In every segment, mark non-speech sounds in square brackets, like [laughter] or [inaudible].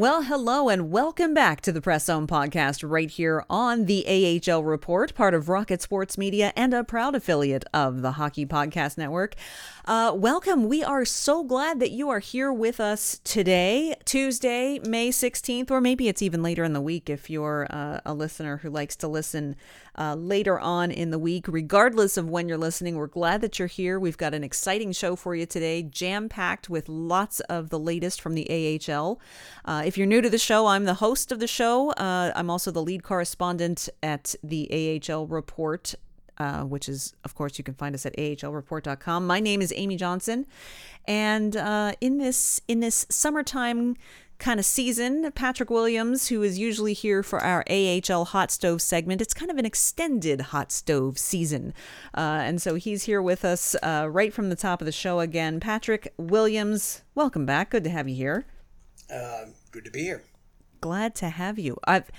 Well, hello and welcome back to the Press Zone podcast right here on the AHL Report, part of Rocket Sports Media and a proud affiliate of the Hockey Podcast Network. Uh, welcome. We are so glad that you are here with us today, Tuesday, May 16th, or maybe it's even later in the week if you're uh, a listener who likes to listen uh, later on in the week. Regardless of when you're listening, we're glad that you're here. We've got an exciting show for you today, jam packed with lots of the latest from the AHL. If you're new to the show, I'm the host of the show. Uh, I'm also the lead correspondent at the AHL Report. Uh, which is, of course, you can find us at ahlreport.com. My name is Amy Johnson, and uh, in this in this summertime kind of season. Patrick Williams, who is usually here for our AHL Hot Stove segment, it's kind of an extended Hot Stove season. Uh, and so he's here with us uh, right from the top of the show again. Patrick Williams, welcome back. Good to have you here. Uh, good to be here. Glad to have you. I've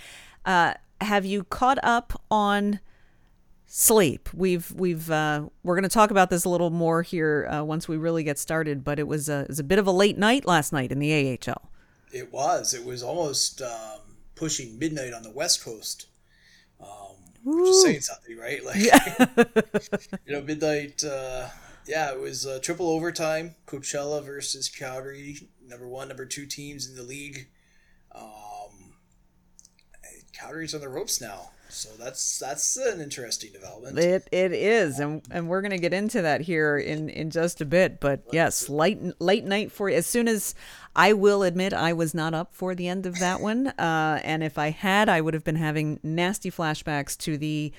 uh, have you caught up on sleep we've we've uh, we're going to talk about this a little more here uh, once we really get started but it was a, it was a bit of a late night last night in the AHL it was. It was almost um, pushing midnight on the West Coast. Um, is saying something, right? Like, yeah. [laughs] [laughs] you know, midnight. Yeah, it was uh, triple overtime. Coachella versus Calgary, number one, number two teams in the league. Um, Calgary's on the ropes now. So that's that's an interesting development. It it is, and and we're gonna get into that here in in just a bit. But yes, late late night for you. As soon as I will admit I was not up for the end of that one, uh, and if I had, I would have been having nasty flashbacks to the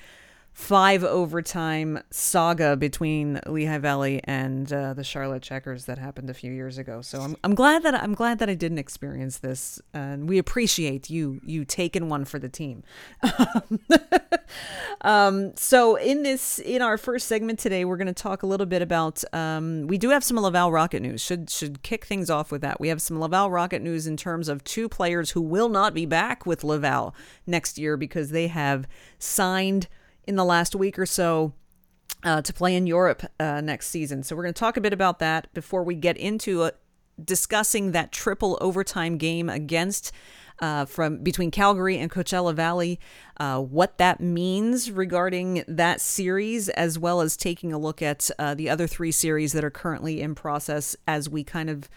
five overtime saga between Lehigh Valley and uh, the Charlotte Checkers that happened a few years ago. So I'm, I'm glad that I'm glad that I didn't experience this, and we appreciate you you taking one for the team. [laughs] um, so in this in our first segment today, we're going to talk a little bit about um, we do have some Laval Rocket news. Should should kick things off with that. We have some Laval Rocket news in terms of two players who will not be back with Laval next year because they have signed in the last week or so uh, to play in Europe uh, next season. So we're going to talk a bit about that before we get into uh, discussing that triple overtime game against. Uh, from between Calgary and Coachella Valley, uh, what that means regarding that series, as well as taking a look at uh, the other three series that are currently in process as we kind of,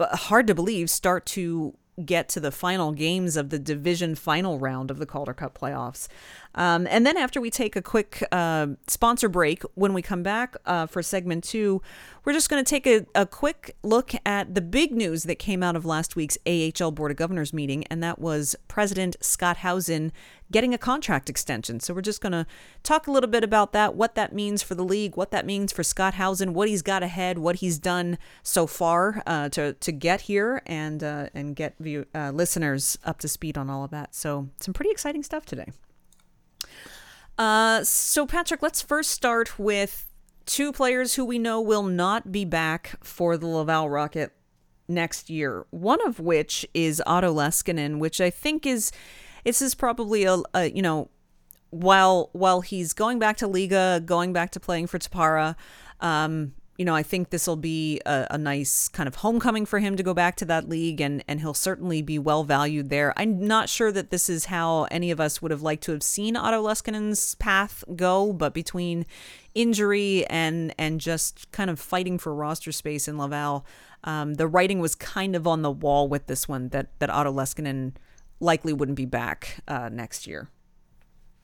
hard to believe, start to get to the final games of the division final round of the Calder Cup playoffs. Um, and then after we take a quick uh, sponsor break, when we come back uh, for segment two, we're just going to take a, a quick look at the big news that came out of last week's AHL Board of Governors meeting, and that was President Scott Howson getting a contract extension. So we're just going to talk a little bit about that, what that means for the league, what that means for Scott Howson, what he's got ahead, what he's done so far uh, to to get here, and uh, and get view, uh, listeners up to speed on all of that. So some pretty exciting stuff today. Uh, so Patrick, let's first start with two players who we know will not be back for the Laval Rocket next year. One of which is Otto Leskinen, which I think is this is probably a, a you know while while he's going back to Liiga, going back to playing for Tappara, um, you know, I think this will be a, a, nice kind of homecoming for him to go back to that league, and and he'll certainly be well valued there. I'm not sure that this is how any of us would have liked to have seen Otto Leskinen's path go, but between injury and and just kind of fighting for roster space in Laval, um, the writing was kind of on the wall with this one that that Otto Leskinen likely wouldn't be back uh, next year.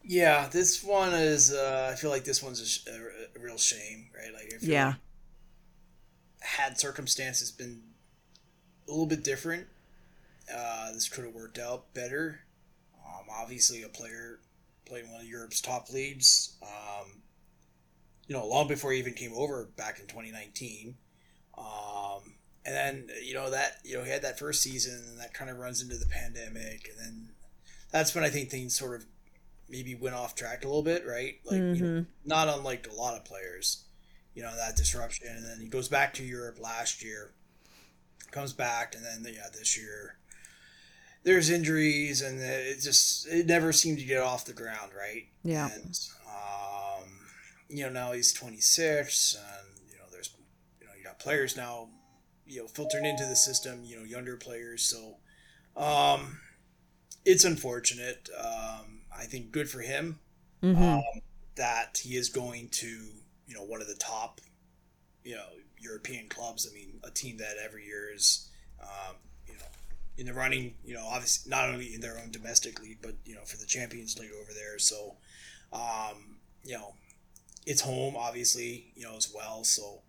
Yeah, this one is. Uh, I feel like this one's a, sh- a, a real shame, right? Like, yeah. Like had circumstances been a little bit different, uh, this could have worked out better. Um, obviously, a player playing one of Europe's top leagues. Um, you know, long before he even came over back in 2019. Um, and then you know that you know he had that first season, and that kind of runs into the pandemic, and then that's when I think things sort of maybe went off track a little bit, right? Like, mm-hmm. you know, mm-hmm. not unlike a lot of players, you know, that disruption. And then he goes back to Europe last year, comes back, and then, yeah, this year there's injuries, and it just, it never seemed to get off the ground, right? Yeah. And, um, you know, now he's 26, and, you know, there's, you know, you got players now, you know, filtering into the system, you know, younger players. So, um, it's unfortunate. Um, I think good for him mm-hmm. um, that he is going to you know one of the top you know European clubs. I mean, a team that every year is um, you know in the running. You know, obviously not only in their own domestic league, but you know for the Champions League over there. So um, you know it's home, obviously. You know as well. So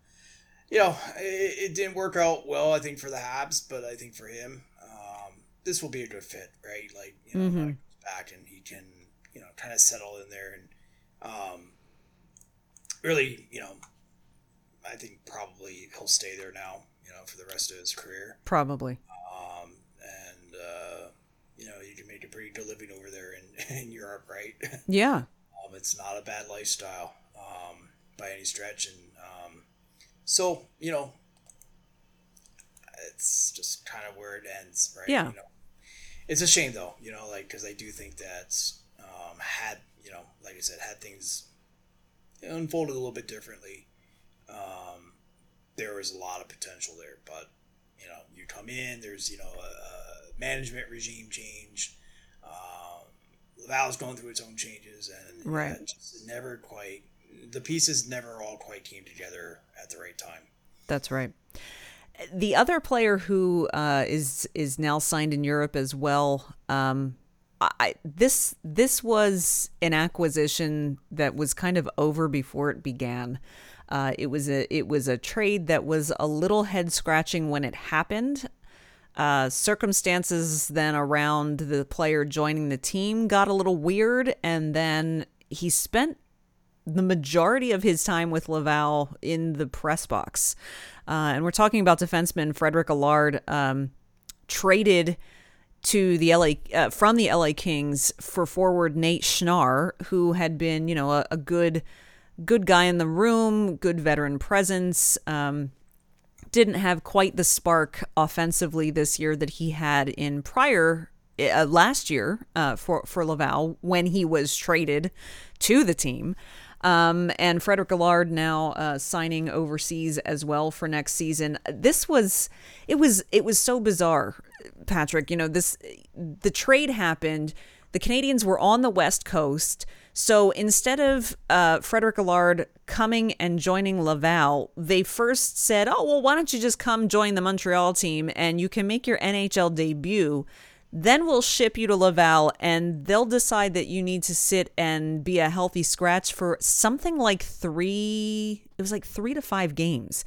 you know it, it didn't work out well. I think for the Habs, but I think for him. Um, this will be a good fit, right? Like, you know, mm-hmm. back and he can you know kind of settle in there and um, really you know I think probably he'll stay there now you know for the rest of his career. Probably. Um, and uh, you know you can make a pretty good living over there in, [laughs] in Europe right? [laughs] Yeah. Um, it's not a bad lifestyle um, by any stretch. And um, so you know it's just kind of where it ends right? Yeah. You know, it's a shame though you know like because I do think that um, had you know, like I said, had things unfolded a little bit differently, um, there was a lot of potential there. But you know, you come in, there's you know a, a management regime change. Um, Laval's going through its own changes, and right, just never quite the pieces never all quite came together at the right time. That's right. The other player who uh, is is now signed in Europe as well. Um, I, this this was an acquisition that was kind of over before it began. Uh, it was a it was a trade that was a little head scratching when it happened. Uh, circumstances then around the player joining the team got a little weird, and then he spent the majority of his time with Laval in the press box. Uh, and we're talking about defenseman Frederic Allard, um, traded to the LA uh, from the LA Kings for forward Nate Schnarr, who had been, you know, a, a good good guy in the room, good veteran presence. Um, didn't have quite the spark offensively this year that he had in prior uh, last year uh, for for Laval when he was traded to the team. Um, and Frederic Allard now uh, signing overseas as well for next season. This was it was it was so bizarre, Patrick. You know this the trade happened. The Canadiens were on the West Coast. So instead of uh, Frederic Allard coming and joining Laval, they first said, oh, well, why don't you just come join the Montreal team and you can make your NHL debut then we'll ship you to Laval and they'll decide that you need to sit and be a healthy scratch for something like three, it was like three to five games.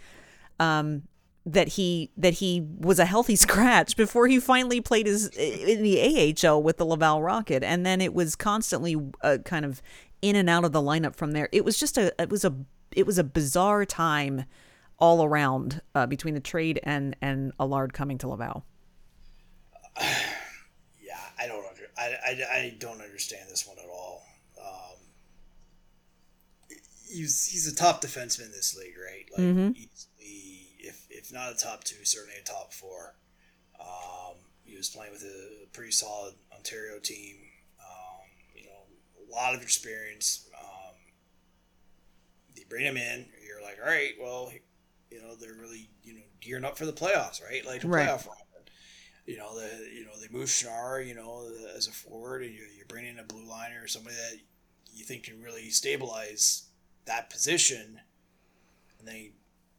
Um, that he that he was a healthy [laughs] scratch before he finally played his in the AHL with the Laval Rocket, and then it was constantly uh, kind of in and out of the lineup from there. It was just a it was a it was a bizarre time all around uh, between the trade and and Allard coming to Laval. Yeah, I don't under, I, I, I don't understand this one at all. Um, he's he's a top defenseman in this league, right? Like mm-hmm. easily, if if not a top two, certainly a top four. Um, he was playing with a pretty solid Ontario team. Um, you know, a lot of experience. Um, you bring him in, you're like, all right, well, you know they're really you know gearing up for the playoffs, right? Like the Right. playoff run. You know the you know they move Schnarr, you know as a forward, and you you bring in a blue liner or somebody that you think can really stabilize that position, and they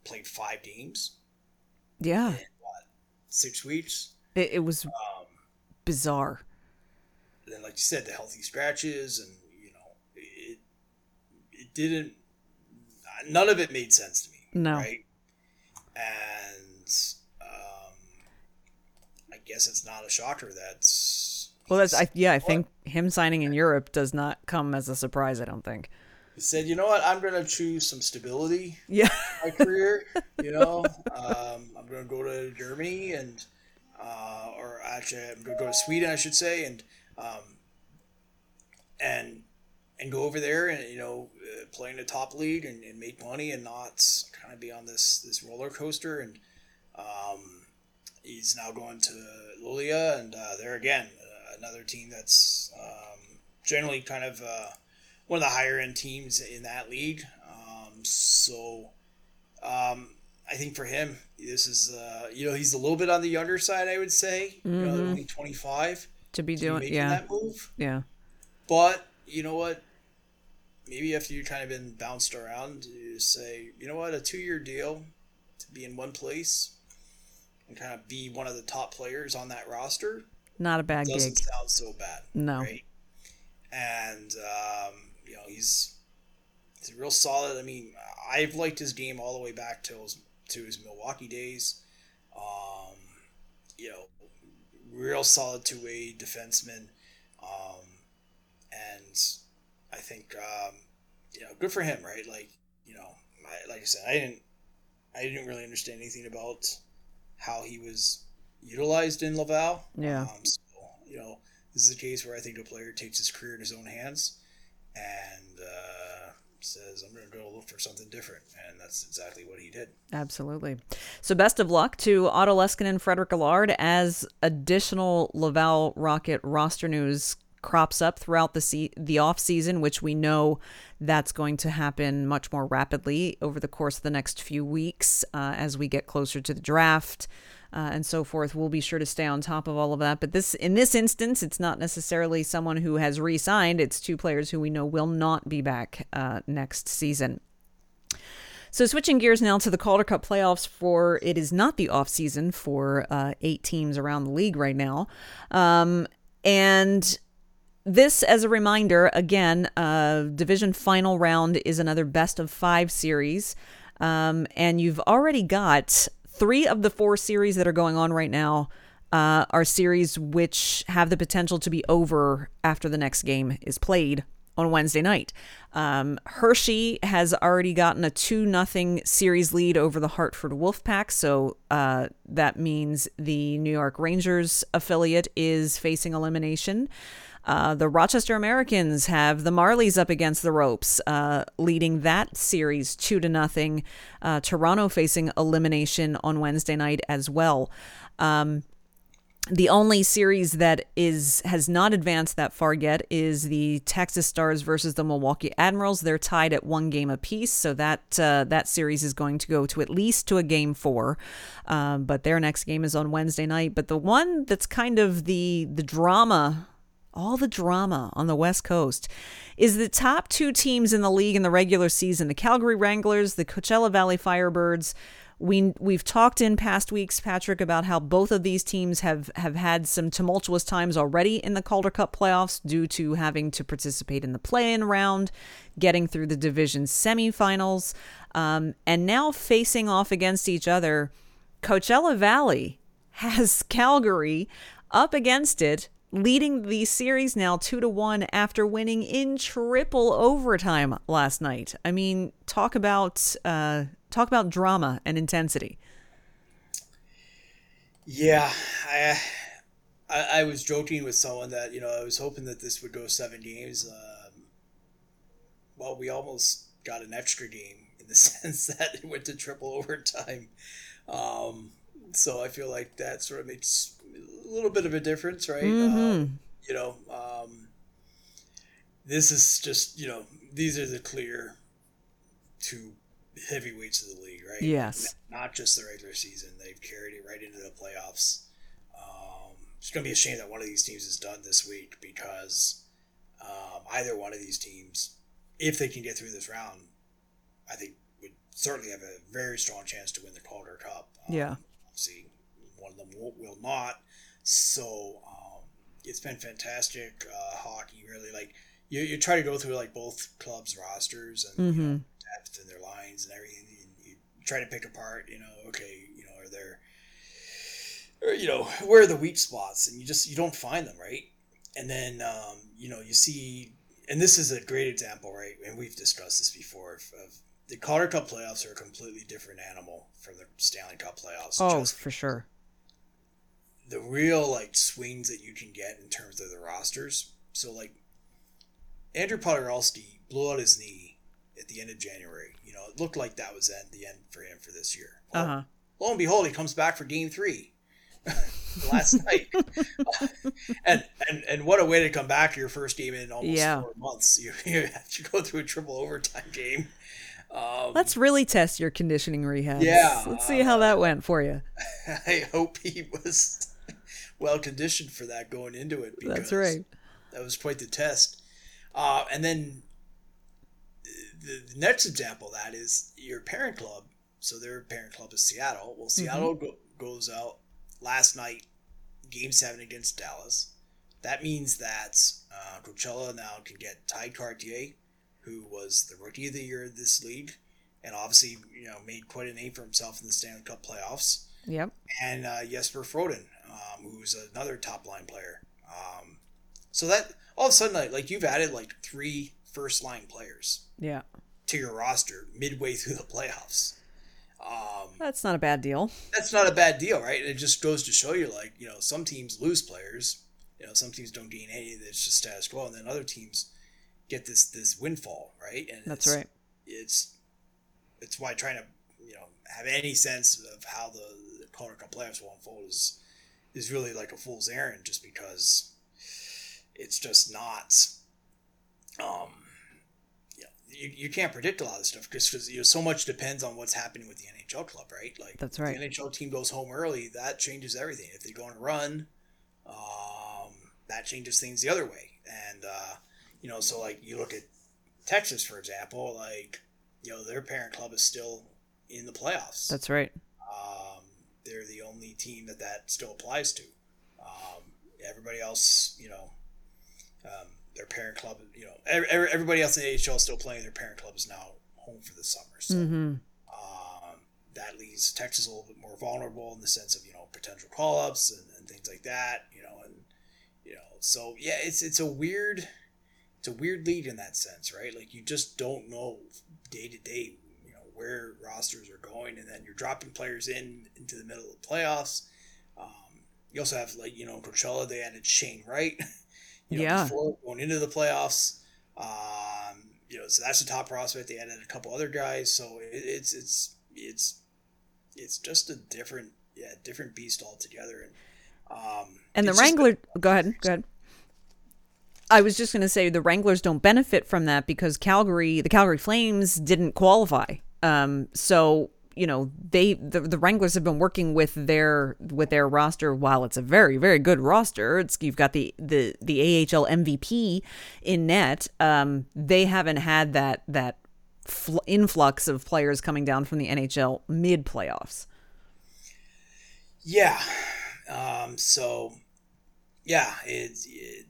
played five games, Yeah, in what six weeks. it, it was Um, bizarre. and then like you said, the healthy scratches, and you know it it didn't. None of it made sense to me. No. right? And um, I guess it's not a shocker that's. Well, that's I, yeah. I think him signing in Europe does not come as a surprise. I don't think. He said, you know what? I'm going to choose some stability Yeah, in my career. [laughs] You know, um, I'm going to go to Germany and, uh, or actually, I'm going to go to Sweden, I should say, and, um, and, and go over there and you know uh, play in the top league and, and make money and not kind of be on this this roller coaster and um, he's now going to Luleå and uh, there again uh, another team that's um, generally kind of uh, one of the higher end teams in that league. Um, so um, I think for him, this is uh, you know he's a little bit on the younger side, I would say. You know, Mhm. only twenty five to be doing making yeah that move. yeah But you know what? Maybe after you've kind of been bounced around, you say, you know what, a two year deal to be in one place and kind of be one of the top players on that roster not a bad doesn't gig. sound so bad. No. Right. And um, you know, he's he's real solid. I mean, I've liked his game all the way back to his to his Milwaukee days. Um, you know, real solid two way defenseman. Um, and I think um, you know, good for him, right? Like, you know, I, like I said, I didn't I didn't really understand anything about how he was utilized in Laval. Yeah. Um, so, you know, this is a case where I think a player takes his career in his own hands and uh, says, I'm going to go look for something different. And that's exactly what he did. Absolutely. So best of luck to Otto Leskinen and Frederic Allard as additional Laval Rocket roster news crops up throughout the se- the off season, which we know that's going to happen much more rapidly over the course of the next few weeks uh, as we get closer to the draft. Uh, and so forth. We'll be sure to stay on top of all of that. But this, in this instance, it's not necessarily someone who has re-signed. It's two players who we know will not be back uh, next season. So switching gears now to the Calder Cup playoffs for it is not the off season for uh, eight teams around the league right now, um, and this as a reminder again, uh, division final round is another best of five series, um, and you've already got three of the four series that are going on right now. Uh, are series which have the potential to be over after the next game is played on Wednesday night. Um, Hershey has already gotten a 2 nothing series lead over the Hartford Wolfpack. So uh, that means the New York Rangers affiliate is facing elimination. Uh, the Rochester Americans have the Marlies up against the ropes, uh, leading that series two to nothing. Uh, Toronto facing elimination on Wednesday night as well. Um, the only series that is has not advanced that far yet is the Texas Stars versus the Milwaukee Admirals. They're tied at one game apiece, so that uh, that series is going to go to at least to a game four. Um, but their next game is on Wednesday night. But the one that's kind of the the drama all the drama on the West Coast is the top two teams in the league in the regular season the Calgary Wranglers, the Coachella Valley Firebirds. We, we've talked in past weeks, Patrick, about how both of these teams have, have had some tumultuous times already in the Calder Cup playoffs due to having to participate in the play in round, getting through the division semifinals, um, and now facing off against each other. Coachella Valley [laughs] has Calgary up against it leading the series now two to one after winning in triple overtime last night. I mean, talk about uh, talk about drama and intensity. Yeah, I, I I was joking with someone that you know I was hoping that this would go seven games. Um, well, we almost got an extra game in the [laughs] sense that it went to triple overtime. Um, so I feel like that sort of makes a little bit of a difference, right? Um, you know, um, this is just you know these are the clear two heavyweights of the league, right? Yes. Not just the regular season; they've carried it right into the playoffs. Um, it's going to be a shame that one of these teams is done this week because um, either one of these teams, if they can get through this round, I think would certainly have a very strong chance to win the Calder Cup. Um, yeah. Obviously, one of them will, will not. So um, it's been fantastic uh, hockey. Really, like you, you try to go through like both clubs' rosters and mm-hmm. you know, depth and their lines and everything. And you try to pick apart. You know, okay, you know, are there, or, you know, where are the weak spots? And you just you don't find them, right? And then um, you know you see, and this is a great example, right? And we've discussed this before of, of the Calder Cup playoffs are a completely different animal from the Stanley Cup playoffs. Oh, for sure. The real like swings that you can get in terms of the rosters. So like Andrew Poturalski blew out his knee at the end of January. You know, it looked like that was end, the end for him for this year. Well, uh-huh. Lo and behold, he comes back for Game Three [laughs] last night, [laughs] and and and what a way to come back your first game in almost yeah. four months. [laughs] You you have to go through a triple overtime game. Um, Let's really test your conditioning rehab. Yeah, let's see how that went for you. I hope he was well conditioned for that going into it. Because That's right. That was quite the test. Uh, and then the, the, next example of that is your parent club. So their parent club is Seattle. Well, Seattle mm-hmm. go, goes out last night, game seven against Dallas. That means that uh, Coachella now can get Tye Kartye, who was the rookie of the year of this league, and obviously you know made quite a name for himself in the Stanley Cup playoffs. Yep. And uh, Jesper Froden, um, who's another top line player. Um, so that all of a sudden, like, like you've added like three first line players. Yeah. To your roster midway through the playoffs. Um, that's not a bad deal. That's not a bad deal, right? It just goes to show you, like you know, some teams lose players. You know, some teams don't gain any. It's just status quo, and then other teams get this this windfall, right? And that's it's, right. It's it's why trying to you know have any sense of how the, the Cup playoffs will unfold is is really like a fool's errand, just because it's just not. Um, you, you, you can't predict a lot of stuff because you know so much depends on what's happening with the NHL club, right? Like that's right. the NHL team goes home early, that changes everything. If they go on a run, um, that changes things the other way, and. Uh, you know, so like you look at Texas, for example, like, you know, their parent club is still in the playoffs. That's right. Um, they're the only team that that still applies to. Um, everybody else, you know, um, their parent club, you know, every, everybody else in the AHL is still playing. Their parent club is now home for the summer. So mm-hmm. um, that leaves Texas a little bit more vulnerable in the sense of, you know, potential call ups and, and things like that, you know, and, you know, so yeah, it's, it's a weird, it's a weird league in that sense, right? Like you just don't know day to day, where rosters are going, and then you're dropping players in into the middle of the playoffs. Um, you also have like you know Coachella, they added Shane Wright, [laughs] you know, yeah, before going into the playoffs. Um, you know, so that's a top prospect. They added a couple other guys, so it, it's it's it's it's just a different yeah different beast altogether. And um, and the Wrangler, go ahead, go ahead. I was just going to say the Wranglers don't benefit from that because Calgary, the Calgary Flames didn't qualify. Um, so you know they the, the Wranglers have been working with their with their roster. While it's a very very good roster, it's you've got the the the AHL MVP in net. Um, they haven't had that that fl- influx of players coming down from the NHL mid playoffs. Yeah. Um, so yeah, it's it,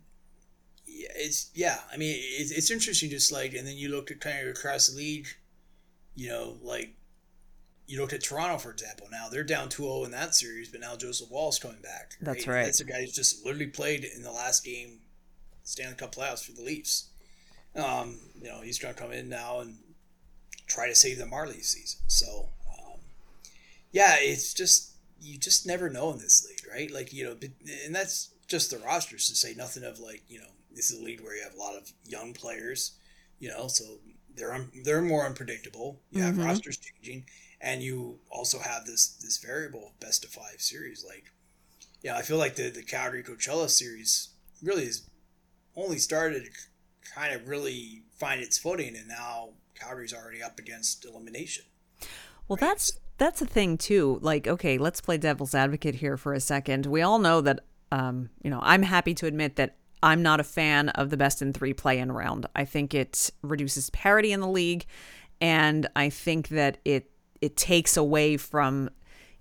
it's yeah. I mean, it's, it's interesting. Just like, and then you look at kind of across the league. You know, like you looked at Toronto, for example. Now they're down 2-0 in that series, but now Joseph Woll's coming back. Right? That's right. That's a guy who's just literally played in the last game, Stanley Cup playoffs for the Leafs. Um, you know, he's going to come in now and try to save the Marlies season. So, um, yeah, it's just you just never know in this league, right? Like you know, and that's just the rosters to say nothing of like you know this is a league where you have a lot of young players, you know, so they're un- they're more unpredictable. You mm-hmm. rosters changing, and you also have this this variable best of five series. Like, yeah, I feel like the the Calgary Coachella series really is only started to kind of really find its footing, and now Calgary's already up against elimination. Well, that's that's the thing too. Like, okay, let's play devil's advocate here for a second. We all know that, um, you know, I'm happy to admit that I'm not a fan of the best in three play in round. I think it reduces parity in the league, and I think that it it takes away from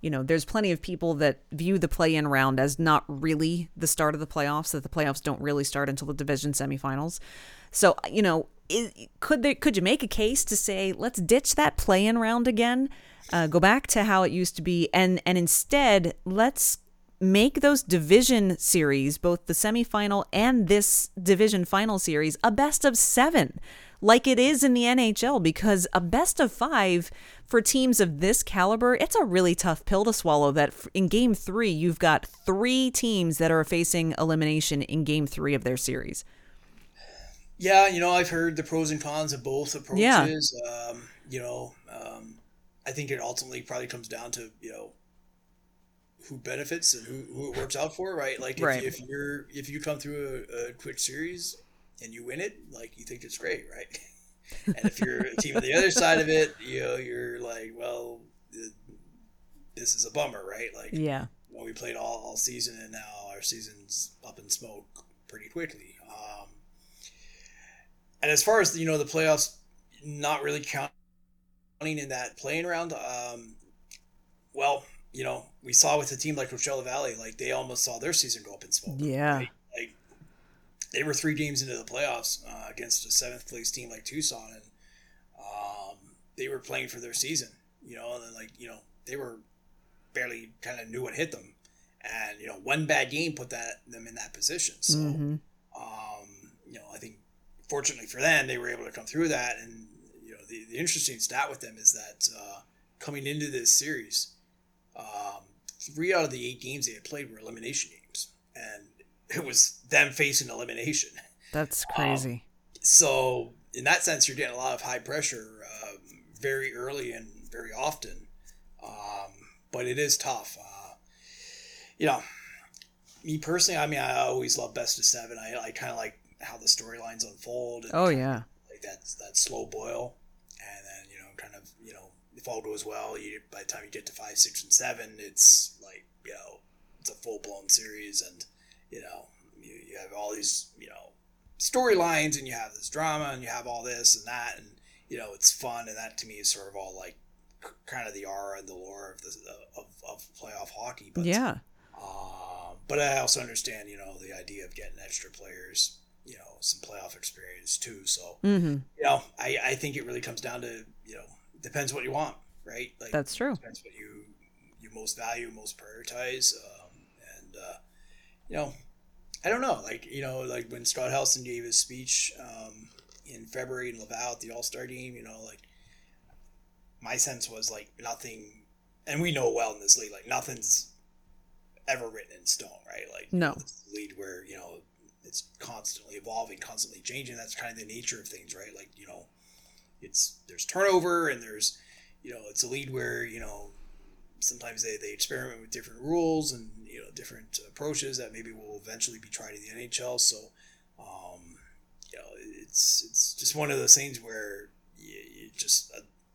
you know, there's plenty of people that view the play in round as not really the start of the playoffs, that the playoffs don't really start until the division semifinals. So, you know, could there could you make a case to say let's ditch that play in round again, uh, go back to how it used to be, and and instead let's make those division series, both the semifinal and this division final series, a best of seven, like it is in the NHL, because a best of five for teams of this caliber, it's a really tough pill to swallow. That in game three, you've got three teams that are facing elimination in game three of their series. Yeah, you know, I've heard the pros and cons of both approaches. Yeah. Um, you know, um, I think it ultimately probably comes down to you know who benefits and who, who it works out for, right? Like if, right. if you're if you come through a, a quick series and you win it, like you think it's great, right? [laughs] and if you're a team on the other side of it, you know, you're like, well, this is a bummer, right? Like, yeah, well, we played all, all season and now our season's up in smoke pretty quickly. Um, and as far as you know, the playoffs not really counting in that playing round. Um, well, you know, we saw with a team like Coachella Valley, like they almost saw their season go up in smoke. Yeah. Right? Like they were three games into the playoffs uh, against a seventh place team like Tucson, and um, they were playing for their season. You know, and then like you know they were barely kind of knew what hit them, and you know one bad game put that them in that position. So, mm-hmm. um, you know, I think fortunately for them, they were able to come through that. And you know, the, the interesting stat with them is that uh, coming into this series, three out of the eight games they had played were elimination games, and it was them facing elimination. That's um, crazy. Um, so in that sense, you're getting a lot of high pressure uh, very early and very often. Um, but it is tough. Uh, you know, me personally, I mean, I always love best of seven. I, I kind of like how the storylines unfold. oh yeah, like that that slow boil, and then you know, kind of you know, if all goes well, you by the time you get to five, six, and seven, it's like you know, it's a full blown series, and you know, you, you have all these you know storylines, and you have this drama, and you have all this and that, and you know, it's fun, and that to me is sort of all like kind of the aura and the lore of the of, of playoff hockey. But yeah. Uh, but I also understand, you know, the idea of getting extra players you know some playoff experience too. So mm-hmm. you know, I I think it really comes down to you know depends what you want, right? Like that's true. Depends what you you most value, most prioritize, um, and uh, you know, I don't know. Like you know, like when Scott Howson gave his speech um, in February in Laval at the All Star game, you know, like my sense was like nothing, and we know well in this league, like nothing's ever written in stone, right? Like no lead where you know it's constantly evolving, constantly changing. That's kind of the nature of things, right? Like you know, it's there's turnover and there's you know it's a lead where you know sometimes they, they experiment with different rules and you know different approaches that maybe will eventually be tried in the NHL. So um, you know it's it's just one of those things where you, you just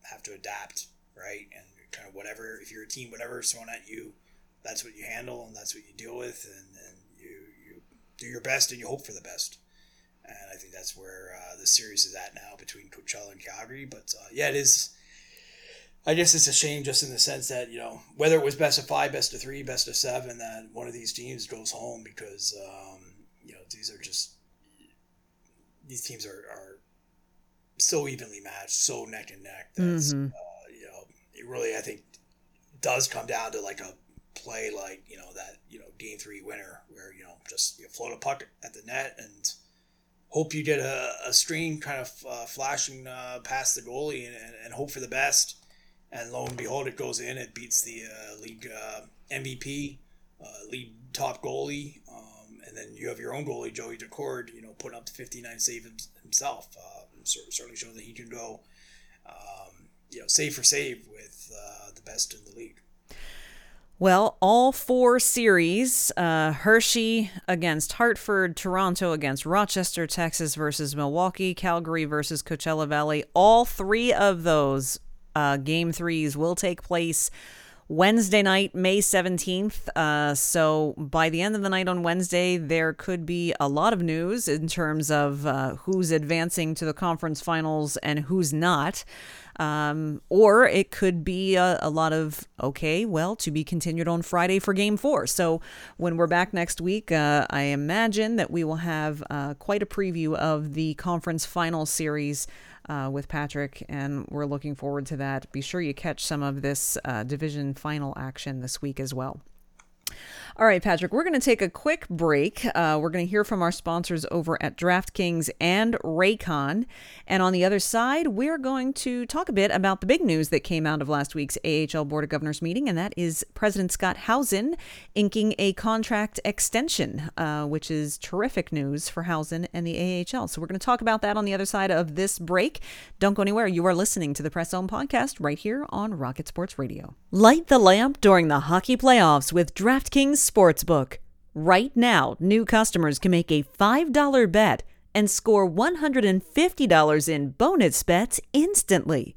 have to adapt, right? And kind of whatever if you're a team, whatever's thrown at you, that's what you handle and that's what you deal with and, and you you do your best and you hope for the best. And I think that's where uh, the series is at now between Coachella and Calgary. But uh, yeah, it is. I guess it's a shame just in the sense that you know whether it was best of five, best of three, best of seven, that one of these teams goes home because um, you know these are just these teams are, are so evenly matched, so neck and neck that mm-hmm. uh, you know it really I think does come down to like a play like you know that you know game three winner where you know just you float a puck at the net and hope you get a, a stream kind of uh, flashing uh, past the goalie and, and, hope for the best. And lo and behold it goes in it beats the uh, league uh, MVP uh, lead top goalie. Um, and then you have your own goalie Joey Daccord you know putting up the 59 saves himself. Uh, certainly showing that he can go um, you know save for save with the best in the league well, all four series uh, Hershey against Hartford, Toronto against Rochester, Texas versus Milwaukee, Calgary versus Coachella Valley all three of those Uh, game threes will take place Wednesday night, May 17th. Uh, so by the end of the night on Wednesday, there could be a lot of news in terms of uh, who's advancing to the conference finals and who's not. Um, or it could be a, a, lot of, okay, well, to be continued on Friday for game four. So when we're back next week, uh, I imagine that we will have uh, quite a preview of the conference final series uh, with Patrick, and we're looking forward to that. Be sure you catch some of this uh, division final action this week as well. All right, Patrick, we're going to take a quick break. Uh, we're going to hear from our sponsors over at DraftKings and Raycon. And on the other side, we're going to talk a bit about the big news that came out of last week's AHL Board of Governors meeting, and that is President Scott Howson inking a contract extension, uh, which is terrific news for Howson and the AHL. So we're going to talk about that on the other side of this break. Don't go anywhere. You are listening to the Press Zone podcast right here on Rocket Sports Radio. Light the lamp during the hockey playoffs with DraftKings Sportsbook. Right now, new customers can make a $5 bet and score $150 in bonus bets instantly.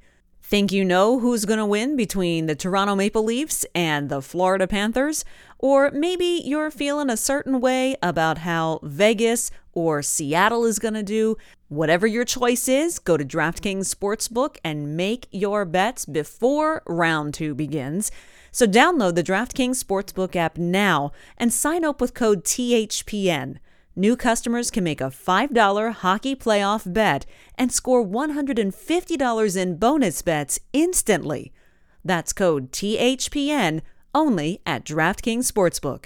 Think you know who's going to win between the Toronto Maple Leafs and the Florida Panthers? Or maybe you're feeling a certain way about how Vegas or Seattle is going to do. Whatever your choice is, go to DraftKings Sportsbook and make your bets before round two begins. So download the DraftKings Sportsbook app now and sign up with code THPN. New customers can make a $5 hockey playoff bet and score $150 in bonus bets instantly. That's code THPN only at DraftKings Sportsbook.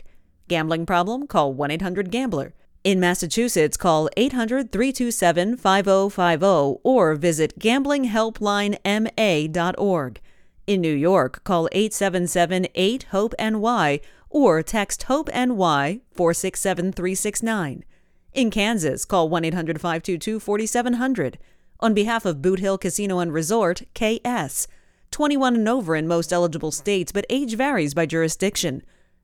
Gambling problem? Call 1 800 Gambler. In Massachusetts, call 800 327 5050 or visit gamblinghelplinema.org. In New York, call 877 8 HOPE NY or text HOPE NY 467369. In Kansas, call 1 800 522 4700. On behalf of Boot Hill Casino and Resort, KS. 21 and over in most eligible states, but age varies by jurisdiction.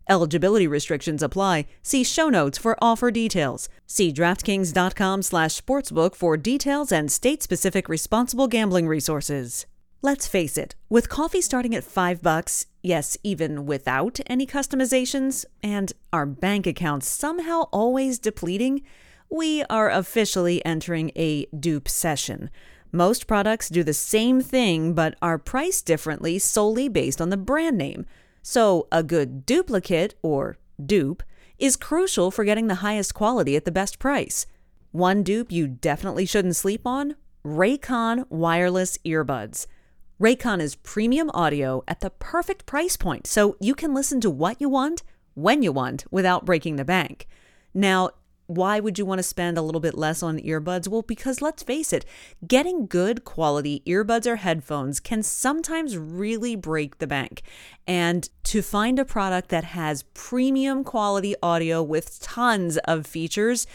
Eligibility restrictions apply. See show notes for offer details. See DraftKings.com slash sportsbook for details and state-specific responsible gambling resources. Let's face it, with coffee starting at 5 bucks, yes, even without any customizations, and our bank accounts somehow always depleting, we are officially entering a dupe session. Most products do the same thing but are priced differently solely based on the brand name. So, a good duplicate, or dupe, is crucial for getting the highest quality at the best price. One dupe you definitely shouldn't sleep on Raycon wireless earbuds. Raycon is premium audio at the perfect price point, so you can listen to what you want, when you want, without breaking the bank. Now, why would you want to spend a little bit less on earbuds? Well, because let's face it, getting good quality earbuds or headphones can sometimes really break the bank. And to find a product that has premium quality audio with tons of features,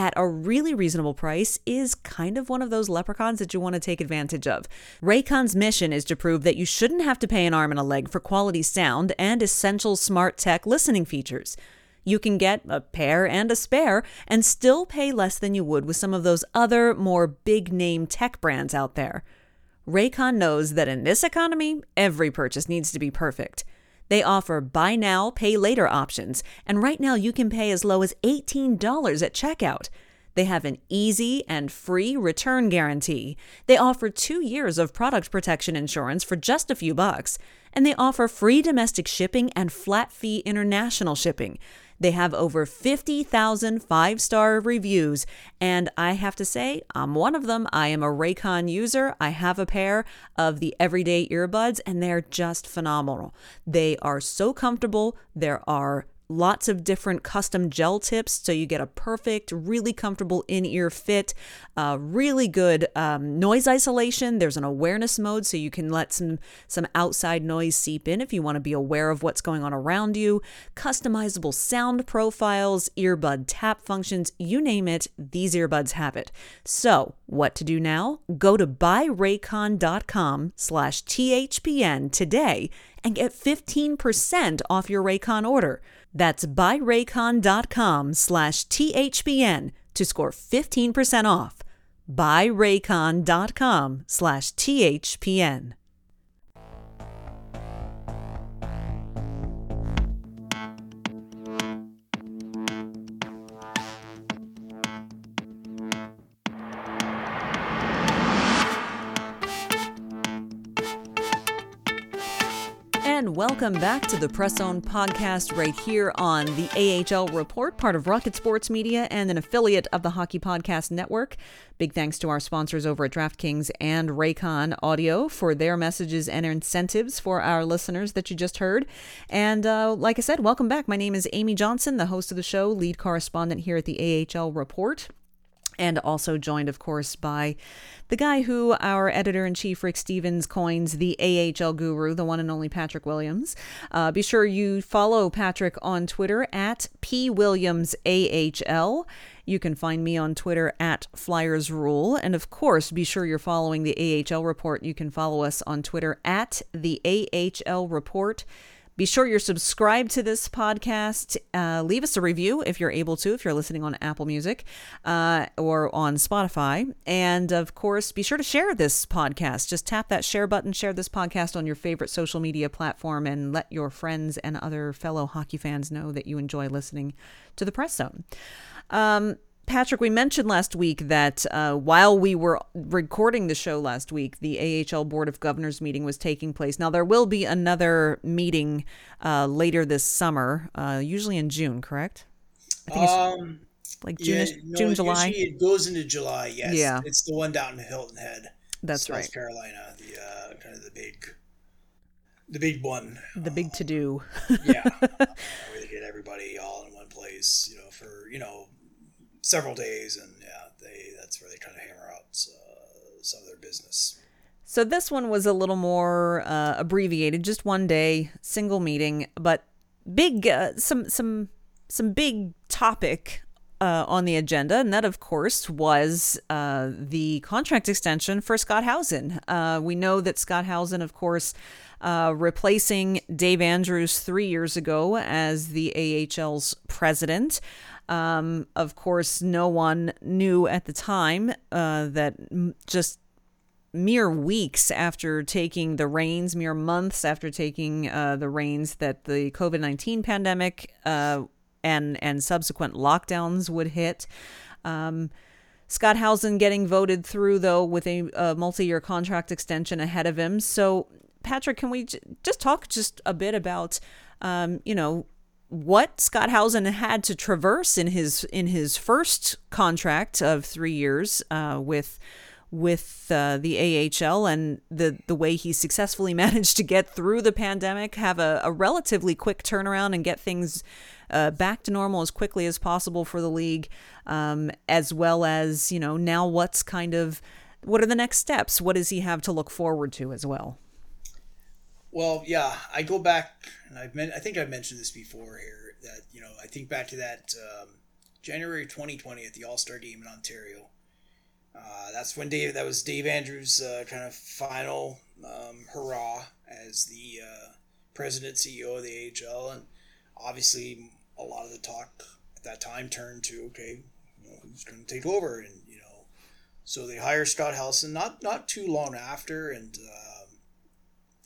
at a really reasonable price is kind of one of those leprechauns that you want to take advantage of. Raycon's mission is to prove that you shouldn't have to pay an arm and a leg for quality sound and essential smart tech listening features. You can get a pair and a spare and still pay less than you would with some of those other more big name tech brands out there. Raycon knows that in this economy, every purchase needs to be perfect. They offer buy now, pay later options, and right now you can pay as low as $18 at checkout. They have an easy and free return guarantee. They offer two years of product protection insurance for just a few bucks. And they offer free domestic shipping and flat fee international shipping. They have over 50,000 five star reviews, and I have to say, I'm one of them. I am a Raycon user. I have a pair of the everyday earbuds, and they're just phenomenal. They are so comfortable. There are lots of different custom gel tips so you get a perfect, really comfortable in ear fit. Uh, really good um, noise isolation. There's an awareness mode so you can let some, some outside noise seep in if you want to be aware of what's going on around you. Customizable sound profiles, earbud tap functions, you name it, these earbuds have it. So, what to do now? Go to buyraycon.com slash THPN today and get 15% off your Raycon order. That's buyraycon.com slash THPN to score 15% off. Buyraycon.com slash THPN. Welcome back to the Press Zone podcast right here on the AHL Report, part of Rocket Sports Media and an affiliate of the Hockey Podcast Network. Big thanks to our sponsors over at DraftKings and Raycon Audio for their messages and incentives for our listeners that you just heard. And uh, like I said, welcome back. My name is Amy Johnson, the host of the show, lead correspondent here at the AHL Report and also joined, of course, by the guy who our editor in chief, Rick Stephens, coins the AHL guru, the one and only Patrick Williams. Uh, be sure you follow Patrick on Twitter at PWilliamsAHL. You can find me on Twitter at Flyers Rule. And of course, be sure you're following the AHL Report. You can follow us on Twitter at the AHL Report. Be sure you're subscribed to this podcast. Uh, leave us a review if you're able to, if you're listening on Apple Music uh, or on Spotify. And of course, be sure to share this podcast. Just tap that share button, share this podcast on your favorite social media platform, and let your friends and other fellow hockey fans know that you enjoy listening to the Press Zone. Um, Patrick, we mentioned last week that uh, while we were recording the show last week, the AHL Board of Governors meeting was taking place. Now, there will be another meeting uh, later this summer, uh, usually in June, correct? I think um, it's like June, yeah, no, June, July. It goes into July. Yes. Yeah. It's the one down in Hilton Head. That's South right. Carolina, the uh, kind of the big, the big one. The big to do. yeah. [laughs] Where they get everybody all in one place, you know, for you know several days, and yeah, they that's where they kind of hammer out uh, some of their business. So this one was a little more uh, abbreviated, just one day, single meeting, but big uh, some some some big topic uh, on the agenda, and that, of course, was uh, the contract extension for Scott Howson. Uh, we know that Scott Howson, of course, uh, replacing Dave Andrews three years ago as the AHL's president. Um, of course, no one knew at the time uh, that just mere weeks after taking the reins, mere months after taking uh, the reins, that the COVID 19 pandemic uh, and, and subsequent lockdowns would hit. Um, Scott Howson getting voted through, though, with a, a multi year contract extension ahead of him. So, Patrick, can we j- just talk just a bit about, um, you know, what Scott Howson had to traverse in his in his first contract of three years uh, with with uh, the AHL and the the way he successfully [laughs] managed to get through the pandemic, have a, a relatively quick turnaround, and get things uh, back to normal as quickly as possible for the league, um, as well as you know now what's kind of what are the next steps? What does he have to look forward to as well? Well, yeah, I go back, and I've men- I think I've mentioned this before here that you know I think back to that um, January 2020 at the All Star Game in Ontario. Uh, that's when Dave. That was Dave Andrews' uh, kind of final um, hurrah as the uh, president CEO of the AHL, and obviously a lot of the talk at that time turned to okay, you know, who's going to take over, and you know, so they hire Scott Howson not not too long after, and uh,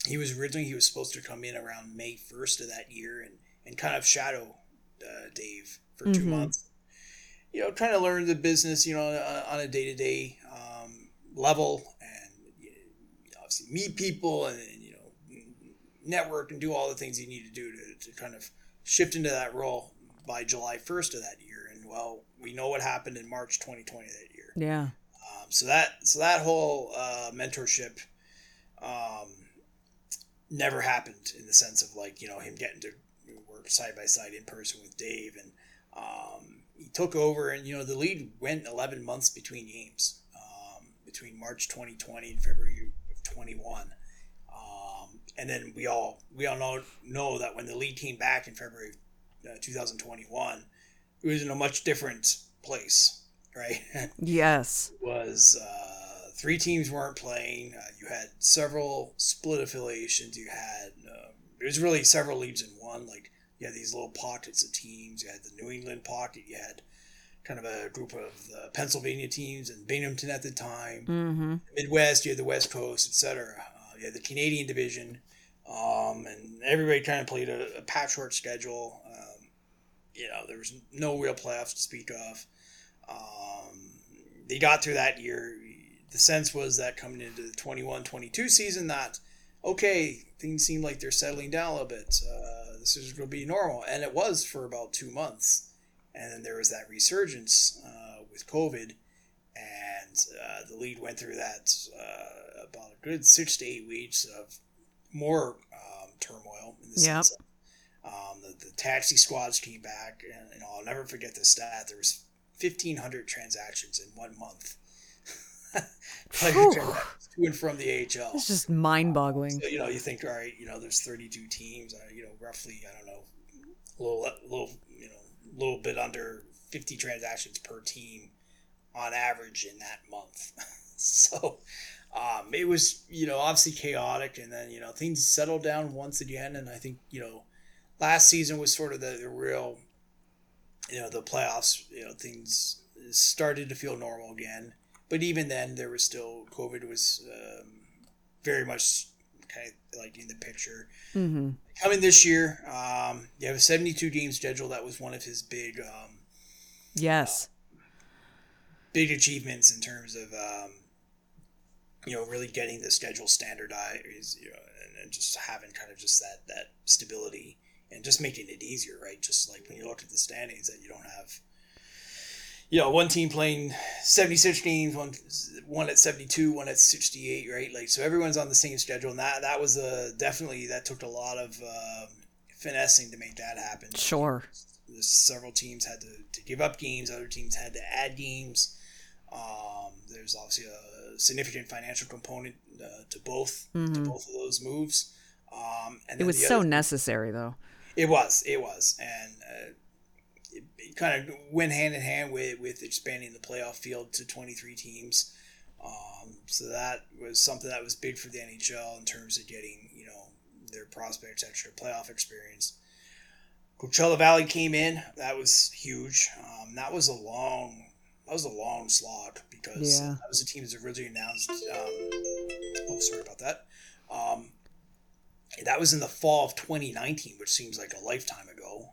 he was originally he was supposed to come in around May first of that year and and kind of shadow uh, Dave for 2 mm-hmm. months. You know, trying to learn the business, you know, on a day to day level, and you know, obviously meet people and, and, you know network and do all the things you need to do to, to kind of shift into that role by July first of that year. And well, we know what happened in March 2020 that year. Yeah. Um, so that so that whole uh, mentorship. Um, never happened in the sense of like you know him getting to work side by side in person with Dave, and um, he took over, and you know the lead went 11 months between games, um, between March 2020 and February of 21. Um, and then we all we all know know that when the lead came back in February uh, 2021, it was in a much different place, right? [laughs] yes, was. Uh, three teams weren't playing. Uh, you had several split affiliations. You had uh, it was really several leagues in one. Like you had these little pockets of teams. You had the New England pocket. You had kind of a group of the Pennsylvania teams and Binghamton at the time. Mm-hmm. Midwest, you had the West Coast, etc. Uh, you had the Canadian division, um, and everybody kind of played a, a patchwork schedule. Um, you know, there was no real playoffs to speak of. Um, they got through that year the sense was that coming into the 21 22 season, that okay, things seem like they're settling down a little bit. Uh, this is going to be normal, and it was for about two months, and then there was that resurgence uh, with COVID, and uh, the league went through that uh, about a good six to eight weeks of more um, turmoil in the yep. sense um, the, the taxi squads came back, and you know, I'll never forget the stat. There was 1,500 transactions in one month. [laughs] to and from the AHL. It's just mind-boggling. So, you know, you think, all right, you know, there's 32 teams. Uh, you know, roughly, I don't know, a little, a little, you know, a little bit under 50 transactions per team on average in that month. [laughs] so, um, it was, you know, obviously chaotic, and then you know things settled down once again, and I think you know last season was sort of the, the real, you know, the playoffs. You know, things started to feel normal again, but even then, there was still COVID was um, very much kind of like in the picture. Mm-hmm. Coming this year, um, you have a 72 game schedule. That was one of his big, um, yes, uh, big achievements in terms of, um, you know, really getting the schedule standardized, you know, and, and just having kind of just that that stability and just making it easier, right? Just like when you look at the standings, that you don't have, you know, one team playing 76 games, one one at 72, one at 68, right? Like so, everyone's on the same schedule, and that that was a definitely that took a lot of uh, finessing to make that happen. Sure. several teams had to, to give up games, other teams had to add games. Um, there's obviously a significant financial component uh, to both mm-hmm. to both of those moves. Um, and it was so necessary, though. It was, it was, and uh, kind of went hand in hand with with expanding the playoff field to 23 teams. Um, so that was something that was big for the NHL in terms of getting you know their prospects extra playoff experience. Coachella Valley came in. That was huge. Um, that was a long that was a long slog because yeah. that was a team that originally announced. Um, oh, sorry about that. Um, that was in the fall of 2019, which seems like a lifetime ago.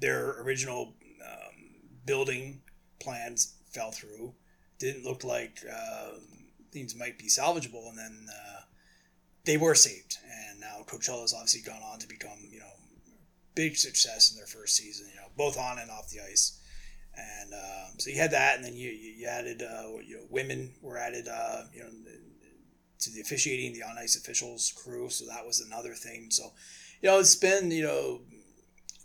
Their original um, building plans fell through. Didn't look like uh, things might be salvageable, and then uh, they were saved. And now Coachella's obviously gone on to become, you know, big success in their first season. You know, both on and off the ice. And um, so you had that, and then you you added, uh, you know, women were added, uh, you know, to the officiating, the on ice officials crew. So that was another thing. So, you know, it's been, you know,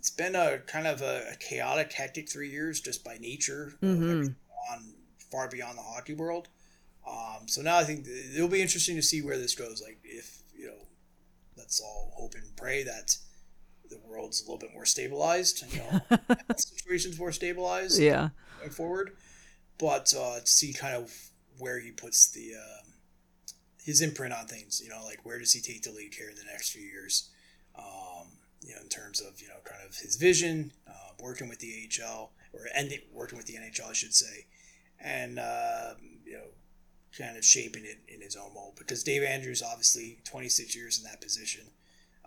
it's been a kind of a, a chaotic, hectic three years just by nature, mm-hmm. on far beyond the hockey world. Um, so now I think it'll be interesting to see where this goes. Like if you know, let's all hope and pray that the world's a little bit more stabilized. You know, [laughs] situations more stabilized. Yeah, going forward. But uh, to see kind of where he puts the uh, his imprint on things. You know, like where does he take the league here in the next few years? Um, you know, in terms of you know kind of his vision, uh, working with the AHL or ending working with the NHL, I should say, and uh, you know, kind of shaping it in his own mold. Because Dave Andrews, obviously, 26 years in that position,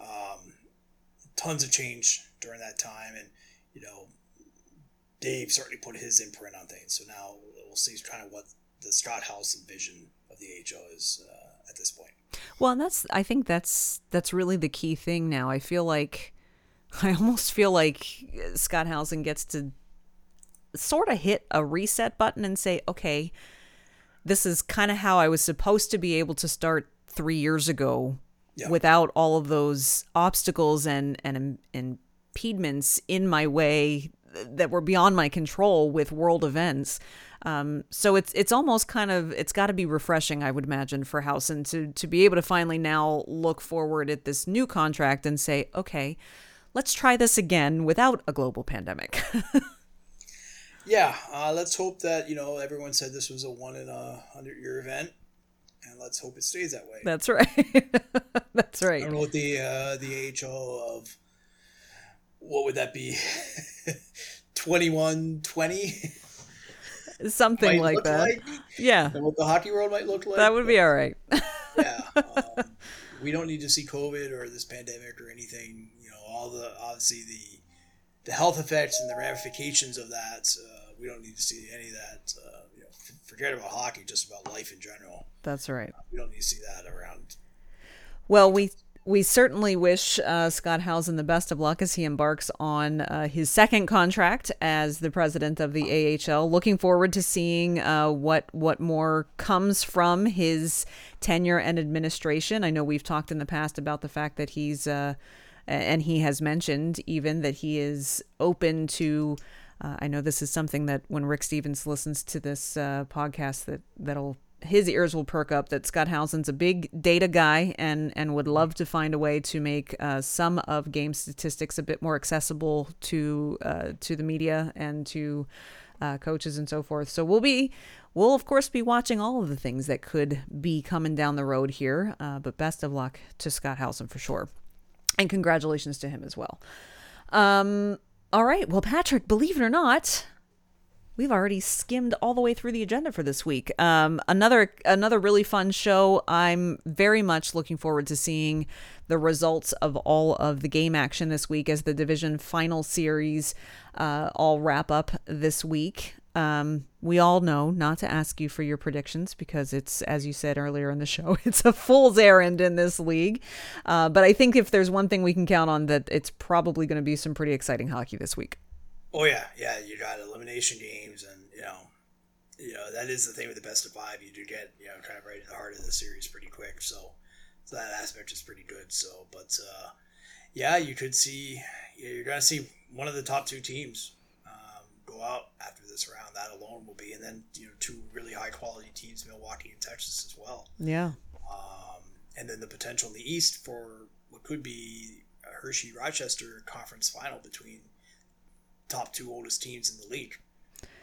um, tons of change during that time, and you know, Dave certainly put his imprint on things. So now we'll see kind of what the Scott Howson vision of the AHL is uh, at this point. Well, and that's I think that's that's really the key thing now. I feel like [laughs] I almost feel like uh, Scott Howson gets to sort of hit a reset button and say, okay, this is kind of how I was supposed to be able to start three years ago yeah. without all of those obstacles and, and impediments in my way uh, that were beyond my control with world events. Um, so it's it's almost kind of it's got to be refreshing, I would imagine, for Howson to to be able to finally now look forward at this new contract and say, okay, let's try this again without a global pandemic. [laughs] yeah, uh, let's hope that you know everyone said this was a one in a hundred year event, and let's hope it stays that way. That's right. [laughs] That's right. I don't know what the uh, the AHL of what would that be [laughs] 21 20 something like that. Like, yeah. And what the hockey world might look like. That would be all right. yeah. [laughs] Um, we don't need to see COVID or this pandemic or anything. You know, all the obviously the the health effects and the ramifications of that. Uh, we don't need to see any of that. Uh, you know, forget about hockey, just about life in general. That's right. Uh, we don't need to see that around Well, we we certainly wish uh, Scott Howson the best of luck as he embarks on uh, his second contract as the president of the AHL. Looking forward to seeing uh, what what more comes from his tenure and administration. I know we've talked in the past about the fact that he's uh, and he has mentioned even that he is open to. Uh, I know this is something that when Rick Stephens listens to this uh, podcast, that that'll his ears will perk up that Scott Howson's a big data guy and and would love to find a way to make uh, some of game statistics a bit more accessible to uh, to the media and to uh, coaches and so forth. So we'll be we'll of course be watching all of the things that could be coming down the road here. Uh, but best of luck to Scott Howson for sure, and congratulations to him as well. Um, all right, well, Patrick, believe it or not, we've already skimmed all the way through the agenda for this week. Um, another another really fun show. I'm very much looking forward to seeing the results of all of the game action this week as the division final series uh, all wrap up this week. Um, we all know not to ask you for your predictions because it's, as you said earlier in the show, [laughs] it's a fool's errand in this league. Uh, but I think if there's one thing we can count on, that it's probably going to be some pretty exciting hockey this week. Oh yeah, yeah. You got elimination games, and you know, you know that is the thing with the best of five. You do get you know kind of right in the heart of the series pretty quick. So, so that aspect is pretty good. So, but uh, yeah, you could see you're going to see one of the top two teams um, go out after this round. That alone will be, and then you know two really high quality teams, Milwaukee and Texas as well. Yeah. Um, and then the potential in the East for what could be a Hershey Rochester conference final between top two oldest teams in the league.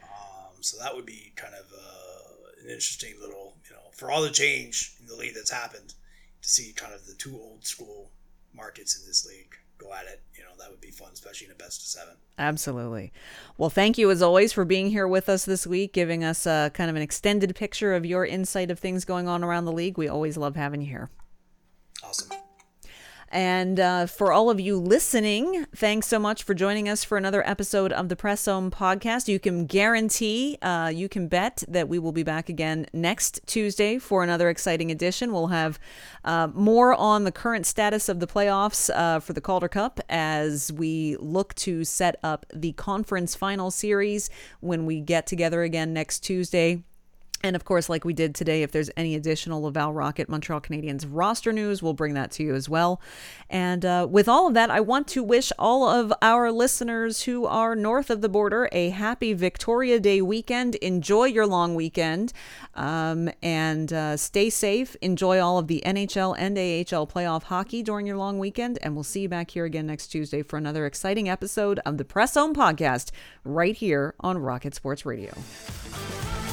Um, so that would be kind of uh, an interesting little, you know, for all the change in the league that's happened, to see kind of the two old school markets in this league go at it. You know, that would be fun, especially in a best of seven. Absolutely. Well, thank you as always for being here with us this week, giving us a kind of an extended picture of your insight of things going on around the league. We always love having you here. Awesome. And uh, for all of you listening, thanks so much for joining us for another episode of the Press Zone podcast. You can guarantee, uh, you can bet that we will be back again next Tuesday for another exciting edition. We'll have uh, more on the current status of the playoffs uh, for the Calder Cup as we look to set up the conference final series when we get together again next Tuesday. And of course, like we did today, if there's any additional Laval Rocket Montreal Canadiens roster news, we'll bring that to you as well. And uh, with all of that, I want to wish all of our listeners who are north of the border a happy Victoria Day weekend. Enjoy your long weekend um, and uh, stay safe. Enjoy all of the NHL and AHL playoff hockey during your long weekend. And we'll see you back here again next Tuesday for another exciting episode of the Press Zone podcast right here on Rocket Sports Radio